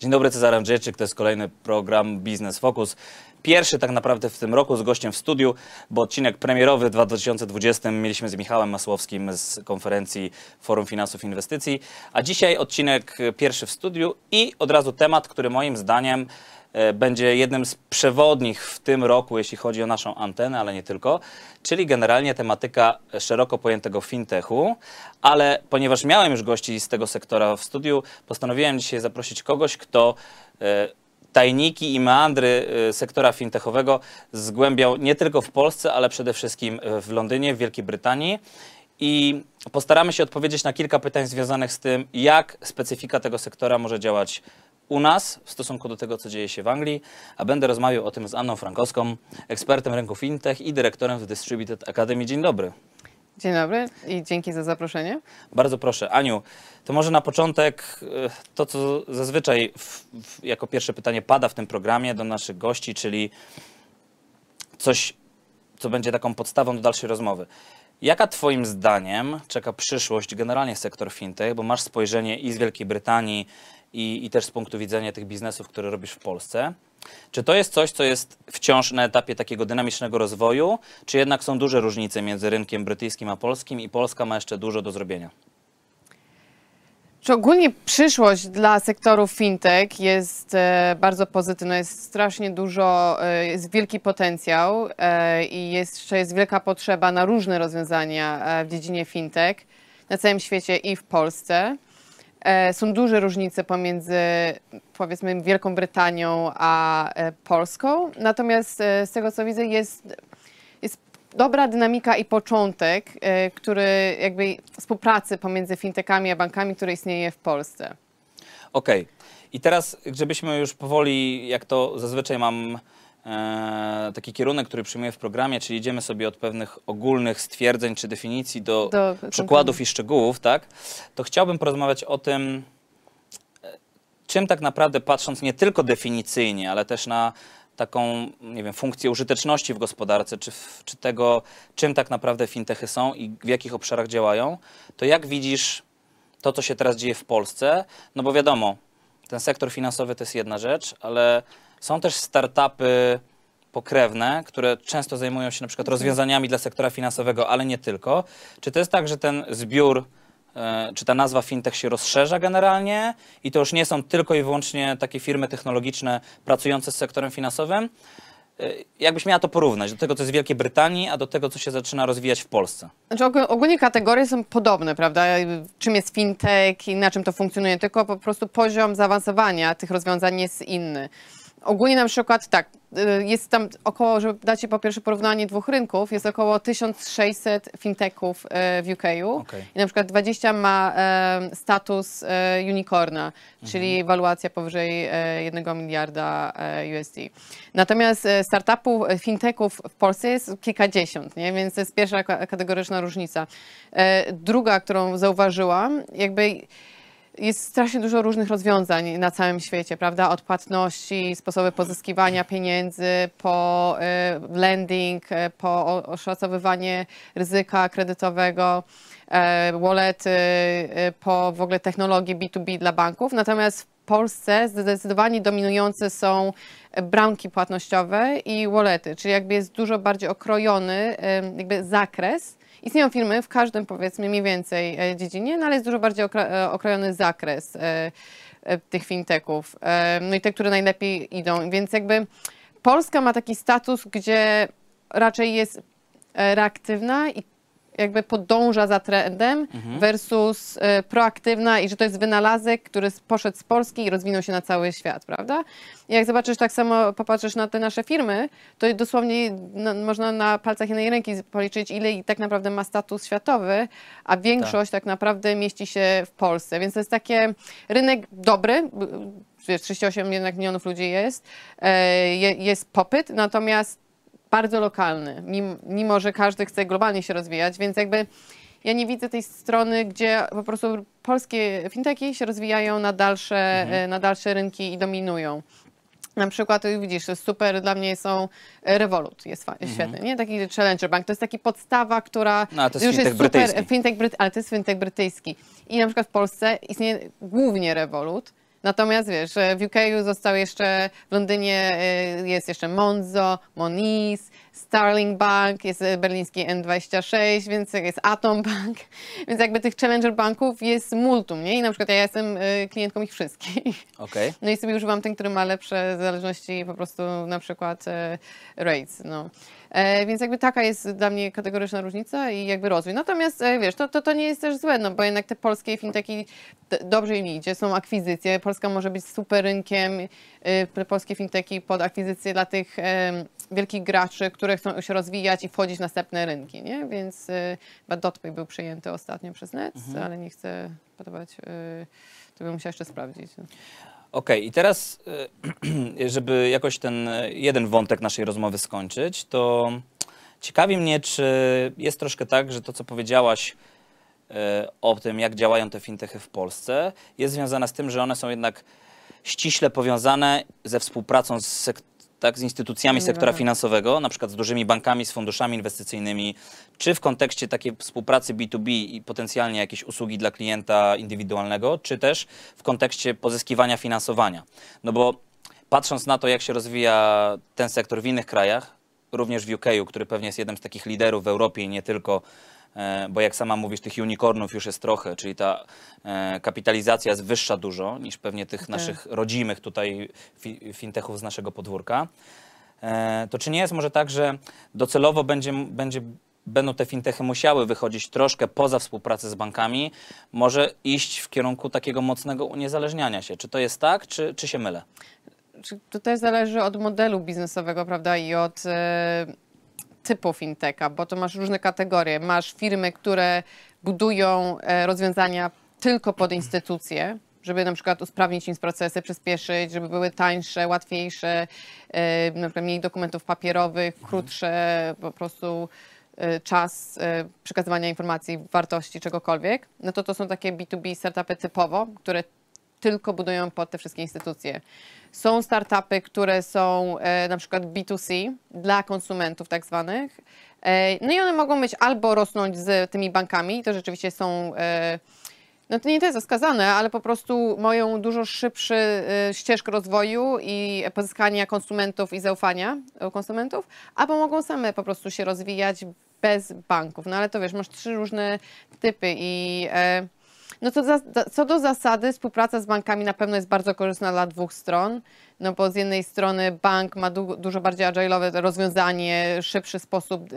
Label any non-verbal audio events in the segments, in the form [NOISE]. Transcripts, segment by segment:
Dzień dobry, Cezary Andrzejczyk, to jest kolejny program Biznes Focus. Pierwszy tak naprawdę w tym roku z gościem w studiu, bo odcinek premierowy w 2020 mieliśmy z Michałem Masłowskim z konferencji Forum Finansów Inwestycji, a dzisiaj odcinek pierwszy w studiu i od razu temat, który moim zdaniem będzie jednym z przewodnich w tym roku, jeśli chodzi o naszą antenę, ale nie tylko, czyli generalnie tematyka szeroko pojętego fintechu, ale ponieważ miałem już gości z tego sektora w studiu, postanowiłem dzisiaj zaprosić kogoś, kto e, tajniki i meandry y, sektora fintechowego zgłębiał nie tylko w Polsce, ale przede wszystkim w Londynie, w Wielkiej Brytanii. I postaramy się odpowiedzieć na kilka pytań związanych z tym, jak specyfika tego sektora może działać u nas w stosunku do tego, co dzieje się w Anglii, a będę rozmawiał o tym z Anną Frankowską, ekspertem rynku fintech i dyrektorem w Distributed Academy. Dzień dobry. Dzień dobry i dzięki za zaproszenie. Bardzo proszę. Aniu, to może na początek e, to, co zazwyczaj w, w, jako pierwsze pytanie pada w tym programie do naszych gości, czyli coś, co będzie taką podstawą do dalszej rozmowy. Jaka Twoim zdaniem czeka przyszłość generalnie sektor fintech, bo masz spojrzenie i z Wielkiej Brytanii, i, i też z punktu widzenia tych biznesów, które robisz w Polsce? Czy to jest coś, co jest wciąż na etapie takiego dynamicznego rozwoju, czy jednak są duże różnice między rynkiem brytyjskim a polskim i Polska ma jeszcze dużo do zrobienia? Czy ogólnie przyszłość dla sektoru fintech jest e, bardzo pozytywna, jest strasznie dużo, e, jest wielki potencjał e, i jeszcze jest wielka potrzeba na różne rozwiązania w dziedzinie fintech na całym świecie i w Polsce. E, są duże różnice pomiędzy powiedzmy Wielką Brytanią a e, Polską, natomiast e, z tego co widzę jest, jest dobra dynamika i początek, który jakby współpracy pomiędzy fintechami a bankami, który istnieje w Polsce. Okej. Okay. I teraz, żebyśmy już powoli, jak to zazwyczaj mam taki kierunek, który przyjmuję w programie, czyli idziemy sobie od pewnych ogólnych stwierdzeń czy definicji do, do przykładów i szczegółów, tak? To chciałbym porozmawiać o tym, e, czym tak naprawdę patrząc nie tylko definicyjnie, ale też na taką, nie wiem, funkcję użyteczności w gospodarce, czy, w, czy tego, czym tak naprawdę fintechy są i w jakich obszarach działają, to jak widzisz to, co się teraz dzieje w Polsce? No bo wiadomo, ten sektor finansowy to jest jedna rzecz, ale są też startupy pokrewne, które często zajmują się na przykład rozwiązaniami dla sektora finansowego, ale nie tylko. Czy to jest tak, że ten zbiór, e, czy ta nazwa fintech się rozszerza generalnie i to już nie są tylko i wyłącznie takie firmy technologiczne pracujące z sektorem finansowym? E, jakbyś miała to porównać do tego, co jest w Wielkiej Brytanii, a do tego, co się zaczyna rozwijać w Polsce? Znaczy, ogólnie kategorie są podobne, prawda? Czym jest fintech i na czym to funkcjonuje, tylko po prostu poziom zaawansowania tych rozwiązań jest inny. Ogólnie na przykład tak, y, jest tam około, żeby dać po pierwsze porównanie dwóch rynków, jest około 1600 fintechów y, w UK okay. i na przykład 20 ma status y, unicorna, mhm. czyli waluacja powyżej 1 miliarda USD. Natomiast startupów, fintechów w Polsce jest kilkadziesiąt, nie? więc to jest pierwsza kategoryczna różnica. Druga, którą zauważyłam, jakby jest strasznie dużo różnych rozwiązań na całym świecie, prawda? Od płatności, sposoby pozyskiwania pieniędzy, po y, lending, y, po oszacowywanie ryzyka kredytowego, y, wallety, po w ogóle technologii B2B dla banków. Natomiast w Polsce zdecydowanie dominujące są bramki płatnościowe i wallety, czyli jakby jest dużo bardziej okrojony jakby zakres Istnieją firmy w każdym, powiedzmy, mniej więcej e, dziedzinie, no ale jest dużo bardziej e, okrojony zakres e, tych fintechów. No i te, które najlepiej idą. Więc jakby Polska ma taki status, gdzie raczej jest reaktywna i jakby podąża za trendem mhm. versus y, proaktywna i że to jest wynalazek, który poszedł z Polski i rozwinął się na cały świat, prawda? I jak zobaczysz tak samo, popatrzysz na te nasze firmy, to dosłownie no, można na palcach jednej ręki policzyć, ile tak naprawdę ma status światowy, a większość tak, tak naprawdę mieści się w Polsce. Więc to jest takie rynek dobry, 38 jednak milionów ludzi jest, jest popyt, natomiast bardzo lokalny, mimo, że każdy chce globalnie się rozwijać, więc jakby ja nie widzę tej strony, gdzie po prostu polskie fintechy się rozwijają na dalsze, mhm. E, na dalsze rynki i dominują. Na przykład, widzisz, super dla mnie są e, Revolut, jest mhm. świetny, nie? Taki Challenger Bank, to jest taka podstawa, która no, to jest już jest super, brytyjski. fintech, ale to jest fintech brytyjski. I na przykład w Polsce istnieje głównie Revolut, Natomiast wiesz, w UK został jeszcze, w Londynie y, jest jeszcze Monzo, Moniz, Starling Bank, jest y, berliński N26, więc jest Atom Bank, [LAUGHS] więc jakby tych challenger banków jest multum, nie? I na przykład ja jestem y, klientką ich wszystkich. [LAUGHS] Okej. No i sobie używam ten, który ma lepsze zależności po prostu na przykład rates, no. E, więc jakby taka jest dla mnie kategoryczna różnica i jakby rozwój. Natomiast e, wiesz, to, to, to nie jest też złe, no bo jednak te polskie fintechy dobrze im idzie, są akwizycje, Polska może być super rynkiem, te polskie fintechy pod akwizycje dla tych wielkich graczy, które chcą się rozwijać i wchodzić w następne rynki, nie? Więc e, chyba DotPay był przyjęty ostatnio przez Nets, ale nie chcę podawać, e, to bym musiała jeszcze sprawdzić. Okej, i teraz, y, [CLEARS THROAT] żeby jakoś ten y, jeden wątek naszej rozmowy skończyć, to ciekawi mnie, czy jest troszkę tak, że to, co powiedziałaś y, o tym, jak działają te fintechy w Polsce, jest związane z tym, że one są jednak ściśle powiązane ze współpracą z, sek- tak, z instytucjami sektora finansowego, na przykład z dużymi bankami, z funduszami inwestycyjnymi, czy w kontekście takiej współpracy B2B i potencjalnie jakieś usługi dla klienta indywidualnego, czy też w kontekście pozyskiwania finansowania. No bo patrząc na to, jak się rozwija ten sektor w innych krajach, również w UK, który pewnie jest jednym z takich liderów w Europie i nie tylko, bo jak sama mówisz, tych unicornów już jest trochę, czyli ta e, kapitalizacja jest wyższa dużo niż pewnie tych naszych rodzimych tutaj fi, fintechów z naszego podwórka. E, To czy nie jest może tak, że docelowo będzie, będzie, będą te fintechy musiały wychodzić troszkę poza współpracę z bankami, może iść w kierunku takiego mocnego uniezależniania się? Czy to jest tak, czy, czy się mylę? Czy to też zależy od modelu biznesowego, prawda, i od e, typu fintecha, bo to masz różne kategorie. Masz firmy, które budują e, rozwiązania tylko pod instytucje, żeby na przykład usprawnić im procesy, przyspieszyć, żeby były tańsze, łatwiejsze, na przykład mniej dokumentów papierowych, krótsze, po prostu e, czas przekazywania informacji, wartości, czegokolwiek, no to to są takie B2B startupy typowo, które tylko budują pod te wszystkie instytucje. Są startupy, które są e, na przykład B2C dla konsumentów tak zwanych. E, no i one mogą być albo rosnąć z tymi bankami, to rzeczywiście są e, no to nie to jest zaskazane, ale po prostu mają dużo szybszy e, ścieżkę rozwoju i pozyskania konsumentów i zaufania konsumentów, albo mogą same po prostu się rozwijać bez banków. No ale to wiesz, masz trzy różne typy i e, no to za, co do zasady współpraca z bankami na pewno jest bardzo korzystna dla dwóch stron, no bo z jednej strony bank ma du, dużo bardziej agile'owe rozwiązanie, szybszy sposób y,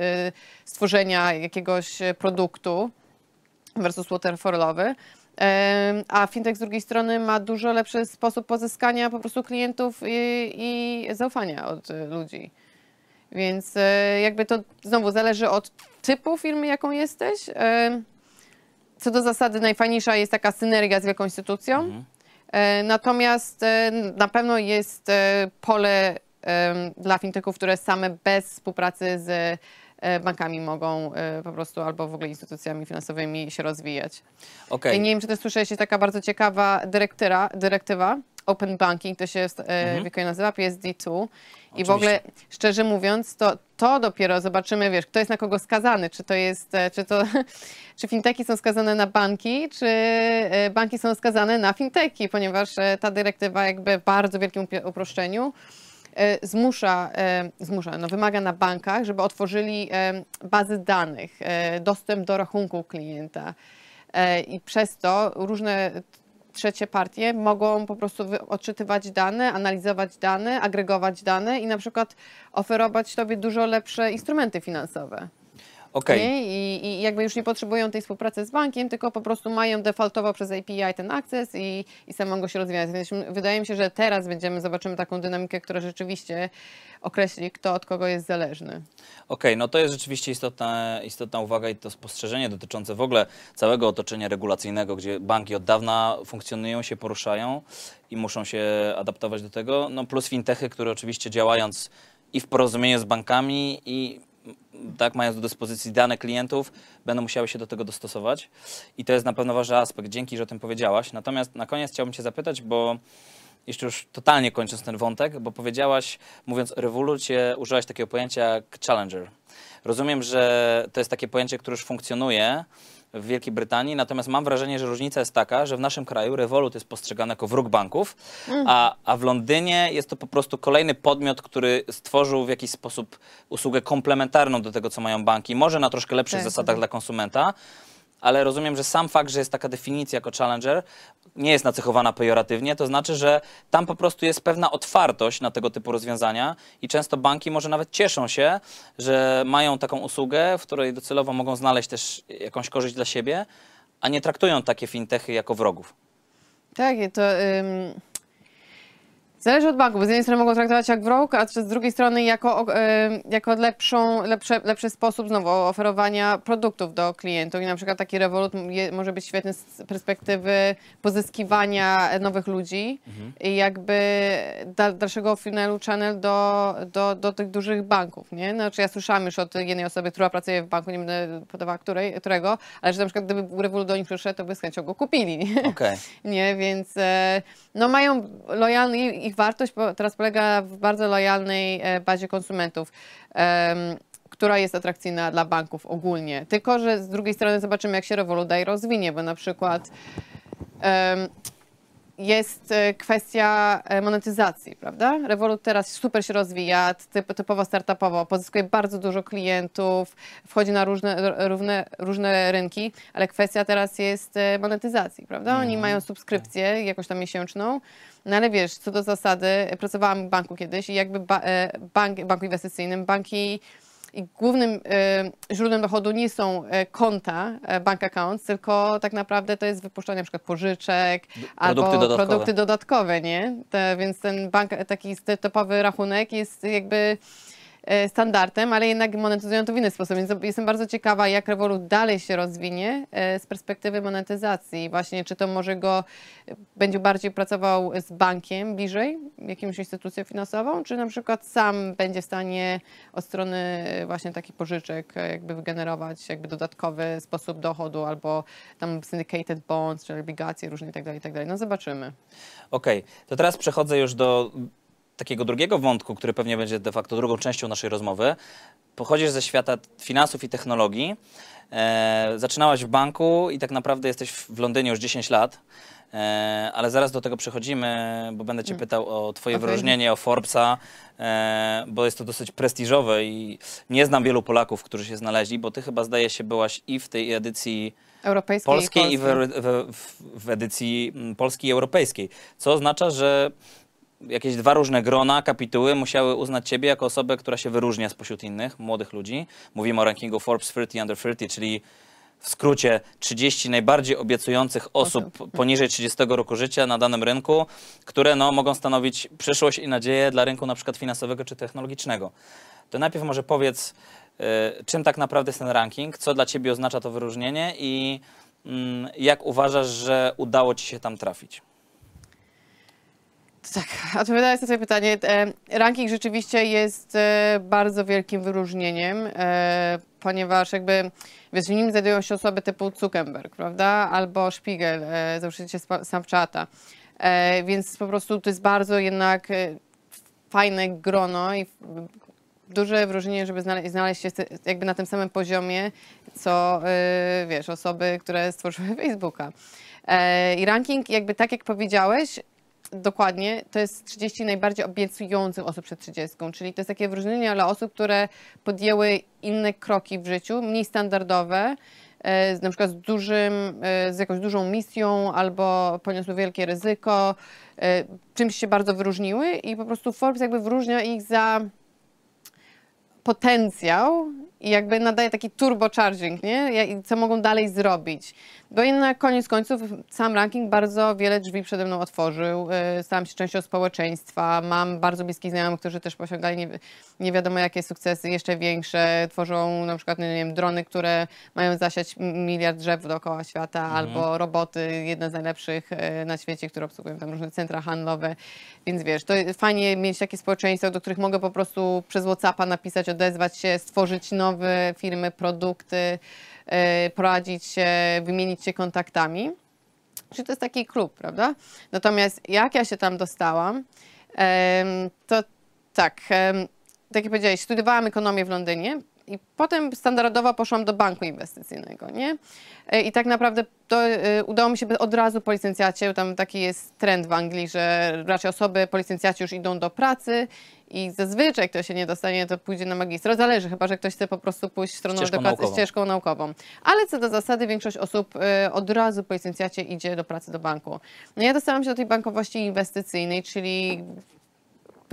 stworzenia jakiegoś produktu versus waterfallowy. A fintech z drugiej strony ma dużo lepszy sposób pozyskania po prostu klientów i, i zaufania od y, ludzi. Więc e, jakby to znowu zależy od typu firmy, jaką jesteś. Co do zasady najfajniejsza jest taka synergia z wielką instytucją. E, Natomiast e, na pewno jest e, pole dla fintechów, które same bez współpracy z bankami mogą po prostu albo w ogóle instytucjami finansowymi się rozwijać. I Nie wiem, czy też słyszałeś, jest taka bardzo ciekawa dyrektyra, dyrektywa Open Banking, to się e, w nazywa, PSD2. I w ogóle, szczerze mówiąc, to, to dopiero zobaczymy, wiesz, kto jest na kogo skazany. Czy to jest, e, czy to, [LAUGHS] czy fintechy są skazane na banki, czy e, banki są skazane na fintechy, ponieważ e, ta dyrektywa jakby w bardzo wielkim uproszczeniu zmusza, zmusza, no wymaga na bankach, żeby otworzyli bazy danych, dostęp do rachunku klienta. I przez to różne trzecie partie mogą po prostu odczytywać dane, analizować dane, agregować dane i na przykład oferować tobie dużo lepsze instrumenty finansowe. Nie? I, I jakby już nie potrzebują tej współpracy z bankiem, tylko po prostu mają defaultowo przez API ten akces i, i same mogą się rozwijać. Więc wydaje mi się, że teraz będziemy, zobaczymy taką dynamikę, która rzeczywiście określi, kto od kogo jest zależny. Okej, no to jest rzeczywiście istotna, istotna uwaga i to spostrzeżenie dotyczące w ogóle całego otoczenia regulacyjnego, gdzie banki od dawna funkcjonują, się poruszają i muszą się adaptować do tego. No plus fintechy, które oczywiście działając i w porozumieniu z bankami i tak mając do dyspozycji dane klientów, będą musiały się do tego dostosować. I to jest na pewno ważny aspekt. Dzięki, że o tym powiedziałaś. Natomiast na koniec chciałbym Cię zapytać, bo jeszcze już totalnie kończąc ten wątek, bo powiedziałaś, mówiąc o Revolucie, użyłaś takiego pojęcia jak challenger. Rozumiem, że to jest takie pojęcie, które już funkcjonuje w Wielkiej Brytanii, natomiast mam wrażenie, że różnica jest taka, że w naszym kraju Revolut jest postrzegany jako wróg banków, a, a w Londynie jest to po prostu kolejny podmiot, który stworzył w jakiś sposób usługę komplementarną do tego, co mają banki, może na troszkę lepszych Tak. zasadach dla konsumenta, ale rozumiem, że sam fakt, że jest taka definicja jako challenger, nie jest nacechowana pejoratywnie, to znaczy, że tam po prostu jest pewna otwartość na tego typu rozwiązania i często banki może nawet cieszą się, że mają taką usługę, w której docelowo mogą znaleźć też jakąś korzyść dla siebie, a nie traktują takie fintechy jako wrogów. Tak, to zależy od banku, bo z jednej strony mogą traktować jak wróg, a z drugiej strony jako, ym, jako lepszą, lepsze, lepszy sposób znowu oferowania produktów do klientów. I na przykład taki Revolut je, może być świetny z perspektywy pozyskiwania nowych ludzi i jakby dal, dalszego funnelu channel do, do, do tych dużych banków, nie? Znaczy ja słyszałam już od jednej osoby, która pracuje w banku, nie będę podawała której, którego, ale że na przykład gdyby Revolut do nich przyszedł, to by z chęcią go kupili, nie? Okej. [LAUGHS] Nie, więc e, no mają lojalny, ich wartość po- teraz polega w bardzo lojalnej e, bazie konsumentów, która jest atrakcyjna dla banków ogólnie. Tylko, że z drugiej strony zobaczymy, jak się Revolut rozwinie, bo na przykład jest e, kwestia e, monetyzacji, prawda? Revolut teraz super się rozwija, typ, typowo startupowo, pozyskuje bardzo dużo klientów, wchodzi na różne, równe, różne rynki, ale kwestia teraz jest e, monetyzacji, prawda? Oni mają subskrypcję jakąś tam miesięczną, no ale wiesz, co do zasady, pracowałam w banku kiedyś i jakby ba, bank, banku inwestycyjnym, banki i głównym e, źródłem dochodu nie są e, konta, e, bank accounts, tylko tak naprawdę to jest wypuszczanie na przykład pożyczek albo produkty dodatkowe. produkty dodatkowe, nie? Te, więc ten bank, taki typowy rachunek jest jakby standardem, ale jednak monetyzują to w inny sposób. Więc jestem bardzo ciekawa, jak Revolut dalej się rozwinie e, z perspektywy monetyzacji. Właśnie, czy to może go e, będzie bardziej pracował z bankiem bliżej, jakąś instytucją finansową, czy na przykład sam będzie w stanie od strony e, właśnie takich pożyczek e, jakby wygenerować jakby dodatkowy sposób dochodu albo tam syndicated bonds, czy obligacje różne i tak dalej, i tak. No zobaczymy. Okej, to teraz przechodzę już do takiego drugiego wątku, który pewnie będzie de facto drugą częścią naszej rozmowy. Pochodzisz ze świata finansów i technologii. E, zaczynałaś w banku i tak naprawdę jesteś w Londynie już 10 lat. E, ale zaraz do tego przechodzimy, bo będę Cię pytał o Twoje Okej. wyróżnienie, o Forbesa, e, bo jest to dosyć prestiżowe i nie znam wielu Polaków, którzy się znaleźli, bo Ty chyba zdaje się byłaś i w tej edycji Europejskiej polskiej i w, polskiej. w, w, w edycji mm, polskiej i europejskiej. Co oznacza, że jakieś dwa różne grona, kapituły musiały uznać ciebie jako osobę, która się wyróżnia spośród innych młodych ludzi. Mówimy o rankingu Forbes 30 Under 30, czyli w skrócie 30 najbardziej obiecujących osób poniżej 30 roku życia na danym rynku, które no, mogą stanowić przyszłość i nadzieję dla rynku na przykład finansowego czy technologicznego. To najpierw może powiedz, y, czym tak naprawdę jest ten ranking, co dla ciebie oznacza to wyróżnienie i mm, jak uważasz, że udało ci się tam trafić? Tak, [LAUGHS] odpowiadając na to pytanie, e, ranking rzeczywiście jest e, bardzo wielkim wyróżnieniem, e, ponieważ jakby wiesz, w nim znajdują się osoby typu Zuckerberg, prawda, albo Spiegel, założyciel Snapchata, więc po prostu to jest bardzo jednak fajne grono i duże wyróżnienie, żeby znale- znaleźć się jakby na tym samym poziomie, co wiesz, osoby, które stworzyły [LAUGHS] Facebooka. I ranking, jakby tak jak powiedziałeś, dokładnie, to jest 30 najbardziej obiecujących osób przed 30, czyli to jest takie wyróżnienie dla osób, które podjęły inne kroki w życiu, mniej standardowe, e, na przykład z, dużym, e, z jakąś dużą misją albo poniosły wielkie ryzyko, e, czymś się bardzo wyróżniły i po prostu Forbes jakby wyróżnia ich za potencjał i jakby nadaje taki turbocharging, nie? Co mogą dalej zrobić. Bo jednak koniec końców sam ranking bardzo wiele drzwi przede mną otworzył. Yy, Stałam się częścią społeczeństwa. Mam bardzo bliskich znajomych, którzy też osiągali nie, nie wiadomo jakie sukcesy, jeszcze większe. Tworzą na przykład, no nie wiem, drony, które mają zasiać miliard drzew dookoła świata, albo roboty, jedne z najlepszych e, na świecie, które obsługują tam różne centra handlowe. Więc wiesz, to fajnie mieć takie społeczeństwo, do których mogę po prostu przez Whatsappa napisać, odezwać się, stworzyć nowe firmy, produkty, e, poradzić się, wymienić się kontaktami. Czyli to jest taki klub, prawda? Natomiast jak ja się tam dostałam, to tak, tak jak powiedziałeś, studiowałam ekonomię w Londynie I potem standardowo poszłam do banku inwestycyjnego, nie? E, I tak naprawdę to e, udało mi się od razu po licencjacie, tam taki jest trend w Anglii, że raczej osoby po licencjacie już idą do pracy i zazwyczaj kto się nie dostanie, to pójdzie na magistra. Zależy, chyba że ktoś chce po prostu pójść stroną Ścieżką do pracy naukową. ścieżką naukową. Ale co do zasady, większość osób e, od razu po licencjacie idzie do pracy do banku. No ja dostałam się do tej bankowości inwestycyjnej, czyli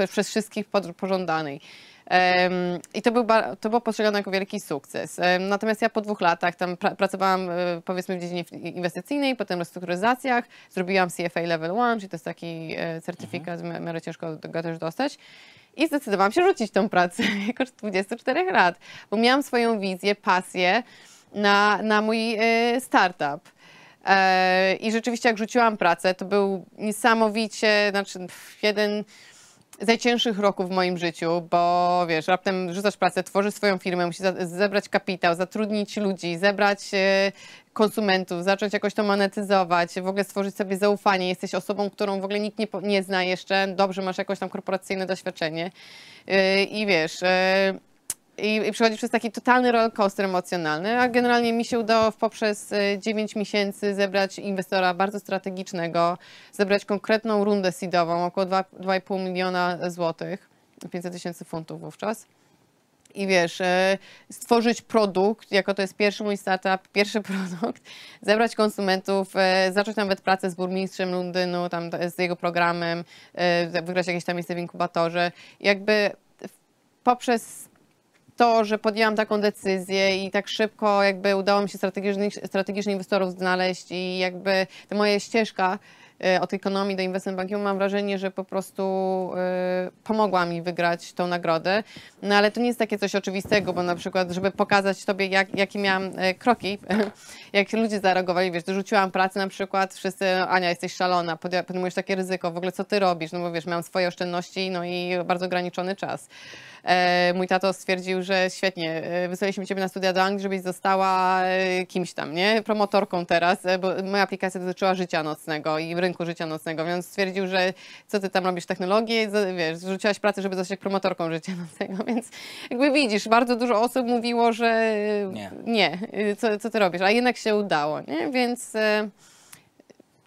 przez wszystkich pożądanej. I to, był, to było postrzegane jako wielki sukces. Natomiast ja po dwóch latach tam pra- pracowałam e, powiedzmy w dziedzinie inwestycyjnej, potem restrukturyzacjach, zrobiłam CFA Level 1, czyli to jest taki e, certyfikat, w miarę ciężko go też dostać. I zdecydowałam się rzucić tą pracę [LAUGHS] wieku 24 lat, bo miałam swoją wizję, pasję na, na mój e, startup. I rzeczywiście jak rzuciłam pracę, to był niesamowicie, znaczy jeden z najcięższych roków w moim życiu, bo wiesz, raptem rzucasz pracę, tworzysz swoją firmę, musisz zebrać kapitał, zatrudnić ludzi, zebrać e, konsumentów, zacząć jakoś to monetyzować, w ogóle stworzyć sobie zaufanie. Jesteś osobą, którą w ogóle nikt nie, nie zna jeszcze, dobrze masz jakoś tam korporacyjne doświadczenie E, i wiesz... e, i, i przechodzi przez taki totalny rollercoaster emocjonalny, a generalnie mi się udało poprzez e, 9 miesięcy zebrać inwestora bardzo strategicznego, zebrać konkretną rundę seedową, około dwa- 2,5 miliona złotych, 500 tysięcy funtów wówczas. I wiesz, e, stworzyć produkt, jako to jest pierwszy mój startup, pierwszy [LAUGHS] produkt, zebrać konsumentów, e, zacząć nawet pracę z burmistrzem Londynu, tam z jego programem, e, wygrać jakieś tam miejsce w inkubatorze. Jakby poprzez to, że podjęłam taką decyzję i tak szybko jakby udało mi się strategicznych, strategicznych inwestorów znaleźć i jakby ta moja ścieżka od ekonomii do investment bankingu mam wrażenie, że po prostu e, pomogła mi wygrać tą nagrodę. No ale to nie jest takie coś oczywistego, bo na przykład, żeby pokazać tobie, jak, jakie miałam e, kroki, [LAUGHS] jak ludzie zareagowali, wiesz, rzuciłam pracę na przykład, wszyscy, Ania, jesteś szalona, podejmujesz takie ryzyko, w ogóle co ty robisz? No bo wiesz, miałam swoje oszczędności, no i bardzo ograniczony czas. E, mój tato stwierdził, że świetnie, e, wysłaliśmy ciebie na studia do Anglii, żebyś została e, kimś tam, nie? Promotorką teraz, e, bo moja aplikacja dotyczyła życia nocnego i rynku życia nocnego, więc stwierdził, że co ty tam robisz technologię, wiesz, rzuciłaś pracę, żeby zostać promotorką życia nocnego, [LAUGHS] więc jakby widzisz, bardzo dużo osób mówiło, że Nie. nie e, co, co ty robisz, a jednak się udało, nie? Więc...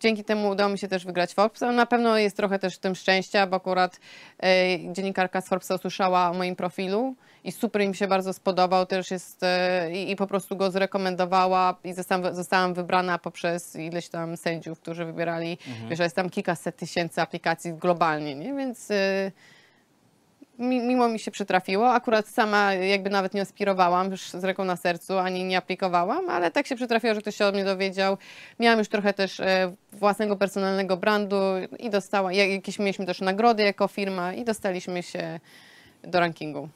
Dzięki temu udało mi się też wygrać Forbesa. Na pewno jest trochę też w tym szczęścia, bo akurat e, dziennikarka z Forbesa usłyszała o moim profilu i super im się bardzo spodobał. Też jest e, i, po prostu go zrekomendowała i zostałam, zostałam wybrana poprzez ileś tam sędziów, którzy wybierali. Wiesz, że jest tam kilkaset tysięcy aplikacji globalnie, nie? Więc e, mi- mimo mi się przytrafiło. Akurat sama jakby nawet nie aspirowałam już z ręką na sercu, ani nie aplikowałam, ale tak się przytrafiło, że ktoś się o mnie dowiedział. Miałam już trochę też e, własnego personalnego brandu i dostała, jak- jakieś mieliśmy też nagrody jako firma i dostaliśmy się do rankingu.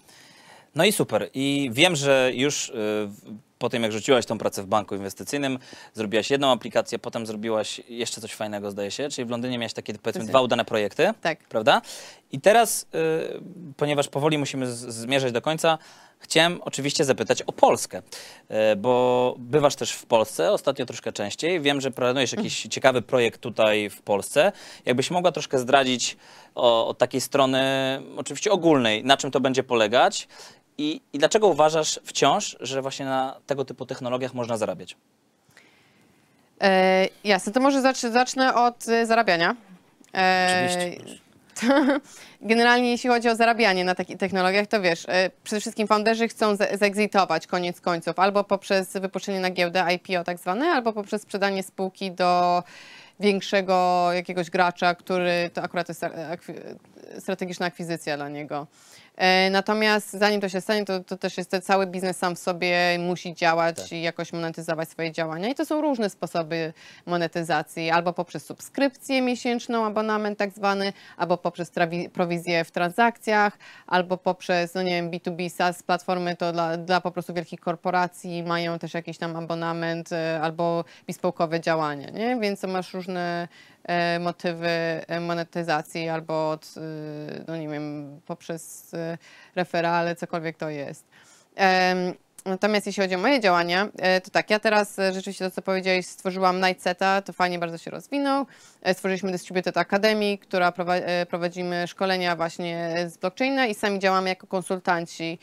No i super. I wiem, że już w- po tym, jak rzuciłaś tą pracę w banku inwestycyjnym, zrobiłaś jedną aplikację, potem zrobiłaś jeszcze coś fajnego, zdaje się. Czyli w Londynie miałaś takie, powiedzmy, dwa udane projekty. Tak. Prawda? I teraz, y, ponieważ powoli musimy zmierzać do końca, chciałem oczywiście zapytać o Polskę, y, bo bywasz też w Polsce, ostatnio troszkę częściej. Wiem, że planujesz jakiś ciekawy projekt tutaj w Polsce. Jakbyś mogła troszkę zdradzić o, od takiej strony, oczywiście ogólnej, na czym to będzie polegać i, i dlaczego uważasz wciąż, że właśnie na tego typu technologiach można zarabiać? E, jasne, to może zacz, zacznę od e, zarabiania. E, Oczywiście. [LAUGHS] Generalnie jeśli chodzi o zarabianie na takich technologiach, to wiesz, e, przede wszystkim founderzy chcą ze- zeexitować koniec końców, albo poprzez wypuszczenie na giełdę IPO tak zwane, albo poprzez sprzedanie spółki do większego jakiegoś gracza, który to akurat jest e, strategiczna akwizycja dla niego. E, Natomiast zanim to się stanie, to, to też jest ten cały biznes sam w sobie musi działać i jakoś monetyzować swoje działania. I to są różne sposoby monetyzacji, albo poprzez subskrypcję miesięczną, abonament tak zwany, albo poprzez prowizję w transakcjach, albo poprzez, no nie wiem, B2B SaaS platformy to dla, dla po prostu wielkich korporacji mają też jakiś tam abonament e, albo bespoke'owe działania, nie? Więc masz różne e, motywy monetyzacji albo od, no nie wiem, poprzez referale, cokolwiek to jest. Natomiast jeśli chodzi o moje działania, e, to tak, ja teraz e, rzeczywiście to, co powiedziałeś, stworzyłam Nightseta, to fajnie bardzo się rozwinął. E, Stworzyliśmy Distributed Academy, która prowa- prowadzimy szkolenia właśnie z blockchaina i sami działamy jako konsultanci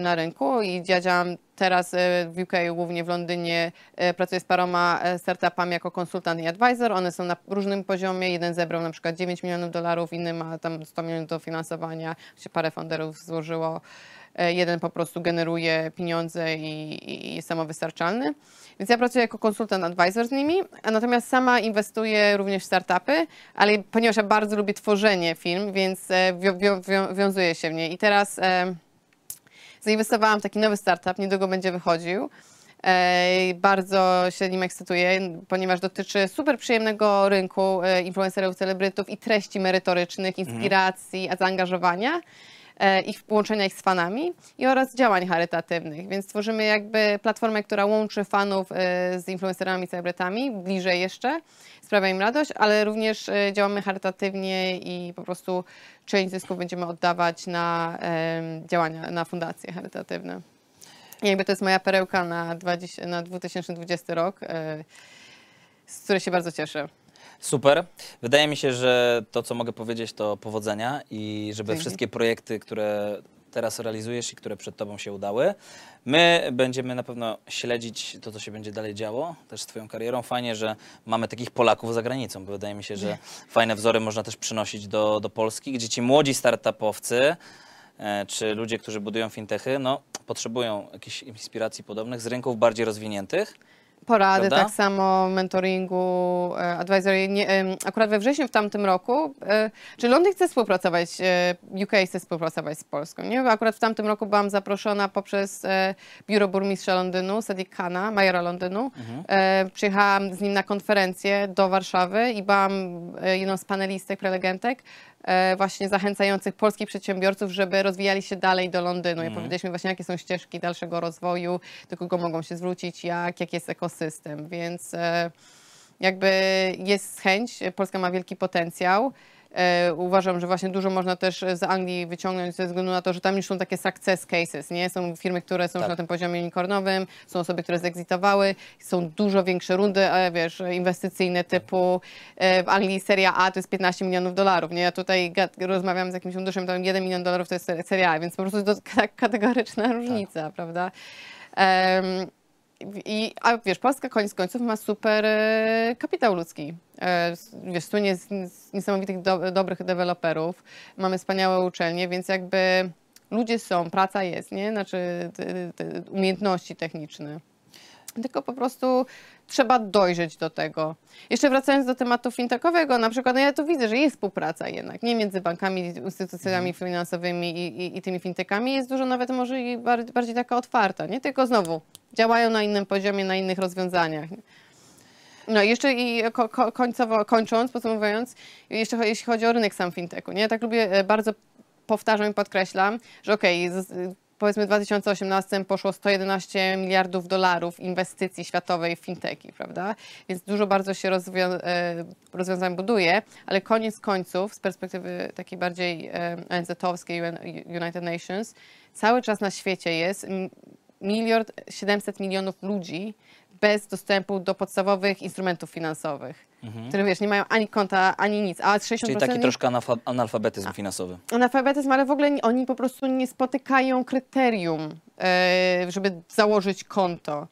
na rynku i ja działam teraz w UK, głównie w Londynie, pracuję z paroma startupami jako konsultant i advisor. One są na różnym poziomie. Jeden zebrał na przykład 9 milionów dolarów, inny ma tam 100 milionów do finansowania. Się parę founderów złożyło. E, Jeden po prostu generuje pieniądze i, i jest samowystarczalny. Więc ja pracuję jako konsultant advisor z nimi, natomiast sama inwestuję również w startupy, ale ponieważ ja bardzo lubię tworzenie firm, więc e, wiązuję się w nie. I teraz e, zainwestowałam w taki nowy startup, niedługo będzie wychodził. E, Bardzo się nim ekscytuję, ponieważ dotyczy super przyjemnego rynku influencerów, celebrytów i treści merytorycznych, inspiracji, a zaangażowania ich połączenia ich z fanami i oraz działań charytatywnych. Więc tworzymy jakby platformę, która łączy fanów e, z influencerami, celebrytami, bliżej jeszcze, sprawia im radość, ale również e, działamy charytatywnie i po prostu część zysków będziemy oddawać na działania, na fundacje charytatywne. I jakby to jest moja perełka na, 20, na 2020 rok, e, z której się bardzo cieszę. Super. Wydaje mi się, że to, co mogę powiedzieć, to powodzenia i żeby Dzięki. wszystkie projekty, które teraz realizujesz i które przed Tobą się udały. My będziemy na pewno śledzić to, co się będzie dalej działo, też z Twoją karierą. Fajnie, że mamy takich Polaków za granicą, bo wydaje mi się, że fajne wzory można też przynosić do, do Polski, gdzie ci młodzi startupowcy e, czy ludzie, którzy budują fintechy, no, potrzebują jakichś inspiracji podobnych z rynków bardziej rozwiniętych. Porady, Prawda? tak samo mentoringu, e, advisory. Nie, akurat we wrześniu w tamtym roku, e, czy Londyn chce współpracować, e, UK chce współpracować z Polską, nie? Akurat w tamtym roku byłam zaproszona poprzez biuro burmistrza Londynu, Sadiq Khana, majora Londynu. E, Przyjechałam z nim na konferencję do Warszawy i byłam jedną z panelistek, prelegentek, właśnie zachęcających polskich przedsiębiorców, żeby rozwijali się dalej do Londynu. I powiedzieliśmy właśnie, jakie są ścieżki dalszego rozwoju, do kogo mogą się zwrócić, jak, jaki jest ekosystem. Więc e, jakby jest chęć, Polska ma wielki potencjał. E, uważam, że właśnie dużo można też z Anglii wyciągnąć ze względu na to, że tam już są takie success cases, nie? Są firmy, które są już Tak. na tym poziomie unicornowym, są osoby, które zegzitowały, są dużo większe rundy, ale wiesz, inwestycyjne typu e, w Anglii seria A to jest 15 milionów dolarów, nie? Ja tutaj rozmawiam z jakimś funduszem, tam 1 milion dolarów to jest se- seria A, więc po prostu to tak kategoryczna różnica, prawda? Em, i, a wiesz, Polska koniec końców ma super e, kapitał ludzki. E, wiesz, z, z niesamowitych do, dobrych deweloperów. Mamy wspaniałe uczelnie, więc jakby ludzie są, praca jest, nie? Znaczy te, te umiejętności techniczne. Tylko po prostu trzeba dojrzeć do tego. Jeszcze wracając do tematu fintechowego, na przykład no ja tu widzę, że jest współpraca jednak, nie między bankami, instytucjami finansowymi i, i, i tymi fintechami. Jest dużo nawet może i bar- bardziej taka otwarta, nie? Tylko znowu działają na innym poziomie, na innych rozwiązaniach. No jeszcze i ko- ko- końcowo, kończąc, podsumowując, jeszcze jeśli chodzi o rynek sam fintechu, nie? Tak lubię, e, bardzo powtarzam i podkreślam, że okej, z- powiedzmy w 2018 poszło 111 miliardów dolarów inwestycji światowej w fintechi, prawda? Więc dużo bardzo się rozwią- e, rozwiązań buduje, ale koniec końców, z perspektywy takiej bardziej e, ONZ-owskiej, UN- United Nations, cały czas na świecie jest miliard 700 milionów ludzi bez dostępu do podstawowych instrumentów finansowych, które wiesz, nie mają ani konta, ani nic, a 60% Czyli taki nie- troszkę analfa- analfabetyzm finansowy. analfabetyzm, ale w ogóle nie- oni po prostu nie spotykają kryterium, e, żeby założyć konto.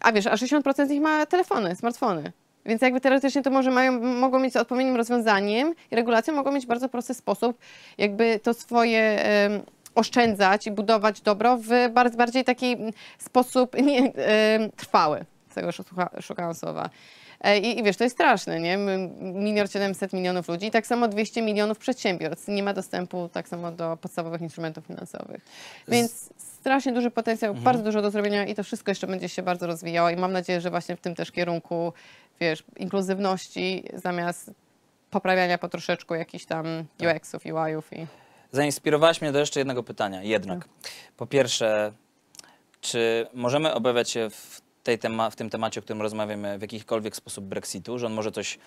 A wiesz, a 60% z nich ma telefony, smartfony. Więc jakby teoretycznie to może mają, mogą mieć odpowiednim rozwiązaniem i regulacją mogą mieć bardzo prosty sposób jakby to swoje em, oszczędzać i budować dobro w bardzo, bardziej taki sposób [LAUGHS] nie, em, trwały. Z tego szuka, szukałam słowa. E, I, I wiesz, to jest straszne, nie? Miliard 700 milionów ludzi i tak samo 200 milionów przedsiębiorstw nie ma dostępu tak samo do podstawowych instrumentów finansowych. Więc strasznie duży potencjał, bardzo dużo do zrobienia i to wszystko jeszcze będzie się bardzo rozwijało i mam nadzieję, że właśnie w tym też kierunku, wiesz, inkluzywności zamiast poprawiania po troszeczku jakichś tam UX-ów, UI-ów i... Zainspirowałaś mnie do jeszcze jednego pytania. Jednak, po pierwsze, czy możemy obawiać się w, tej tema- w tym temacie, o którym rozmawiamy, w jakikolwiek sposób Brexitu, że on może coś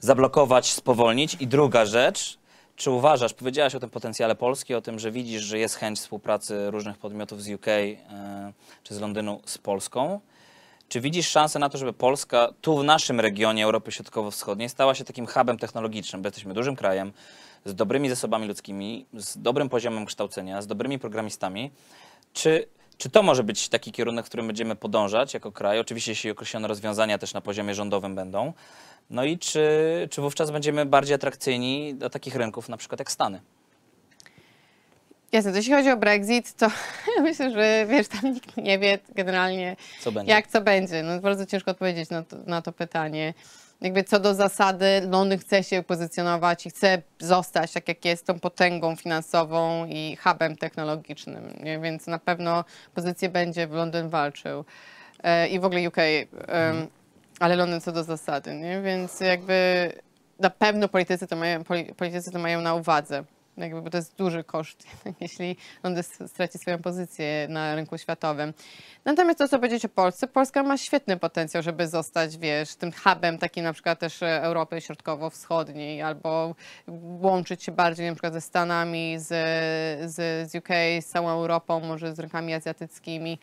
zablokować, spowolnić? I druga rzecz, czy uważasz, powiedziałaś o tym potencjale Polski, o tym, że widzisz, że jest chęć współpracy różnych podmiotów z UK e, czy z Londynu z Polską? Czy widzisz szansę na to, żeby Polska tu w naszym regionie Europy Środkowo-Wschodniej stała się takim hubem technologicznym, bo jesteśmy dużym krajem, z dobrymi zasobami ludzkimi, z dobrym poziomem kształcenia, z dobrymi programistami. Czy, czy to może być taki kierunek, w którym będziemy podążać jako kraj? Oczywiście, jeśli określone rozwiązania też na poziomie rządowym będą. No i czy, czy wówczas będziemy bardziej atrakcyjni do takich rynków, na przykład jak Stany? Jasne, to jeśli chodzi o Brexit, to [LAUGHS] myślę, że wiesz, tam nikt nie wie generalnie, Co jak co będzie. No, bardzo ciężko odpowiedzieć na to, na to pytanie. Jakby co do zasady, Londyn chce się pozycjonować i chce zostać, tak jak jest, tą potęgą finansową i hubem technologicznym, nie? więc na pewno pozycję będzie w Londyn walczył. E, I w ogóle UK, em, ale Londyn co do zasady, nie? więc jakby na pewno politycy to mają, poli- politycy to mają na uwadze. Jakby, bo to jest duży koszt, [LAUGHS] jeśli Londyn s- straci swoją pozycję na rynku światowym. Natomiast to, co powiedzieć o Polsce, Polska ma świetny potencjał, żeby zostać, wiesz, tym hubem takim na przykład też e, Europy Środkowo-Wschodniej, albo łączyć się bardziej na przykład ze Stanami, z, z, z UK, z całą Europą, może z rynkami azjatyckimi.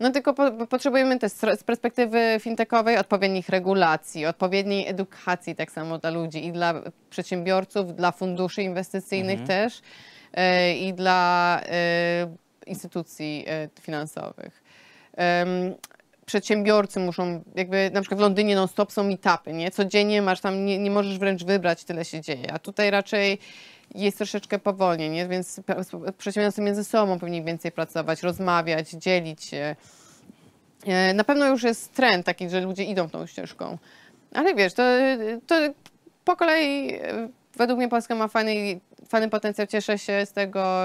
No tylko po, po- potrzebujemy też z perspektywy fintechowej odpowiednich regulacji, odpowiedniej edukacji tak samo dla ludzi i dla przedsiębiorców, dla funduszy inwestycyjnych też e, i dla e, instytucji e, finansowych. Przedsiębiorcy muszą, jakby na przykład w Londynie non-stop są meetupy, nie? Codziennie masz tam, nie, nie możesz wręcz wybrać, tyle się dzieje. A tutaj raczej jest troszeczkę powolniej, nie? Więc przedsiębiorcy między sobą powinni więcej pracować, rozmawiać, dzielić się. E, Na pewno już jest trend taki, że ludzie idą tą ścieżką. Ale wiesz, to, to po kolei e, według mnie Polska ma fajny, fajny potencjał, cieszę się z tego.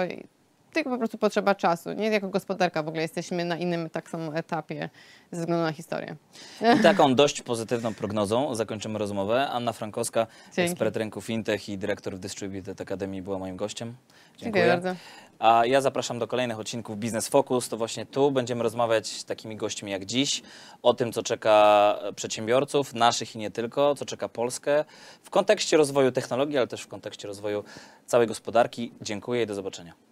Tylko po prostu potrzeba czasu. Nie jako gospodarka w ogóle jesteśmy na innym tak samo etapie ze względu na historię. I taką dość pozytywną prognozą zakończymy rozmowę. Anna Frankowska, Dzięki. ekspert rynku fintech i dyrektor w Distributed Academy była moim gościem. Dziękuję bardzo. A ja zapraszam do kolejnych odcinków Business Focus. To właśnie tu będziemy rozmawiać z takimi gośćmi jak dziś o tym, co czeka przedsiębiorców, naszych i nie tylko, co czeka Polskę w kontekście rozwoju technologii, ale też w kontekście rozwoju całej gospodarki. Dziękuję i do zobaczenia.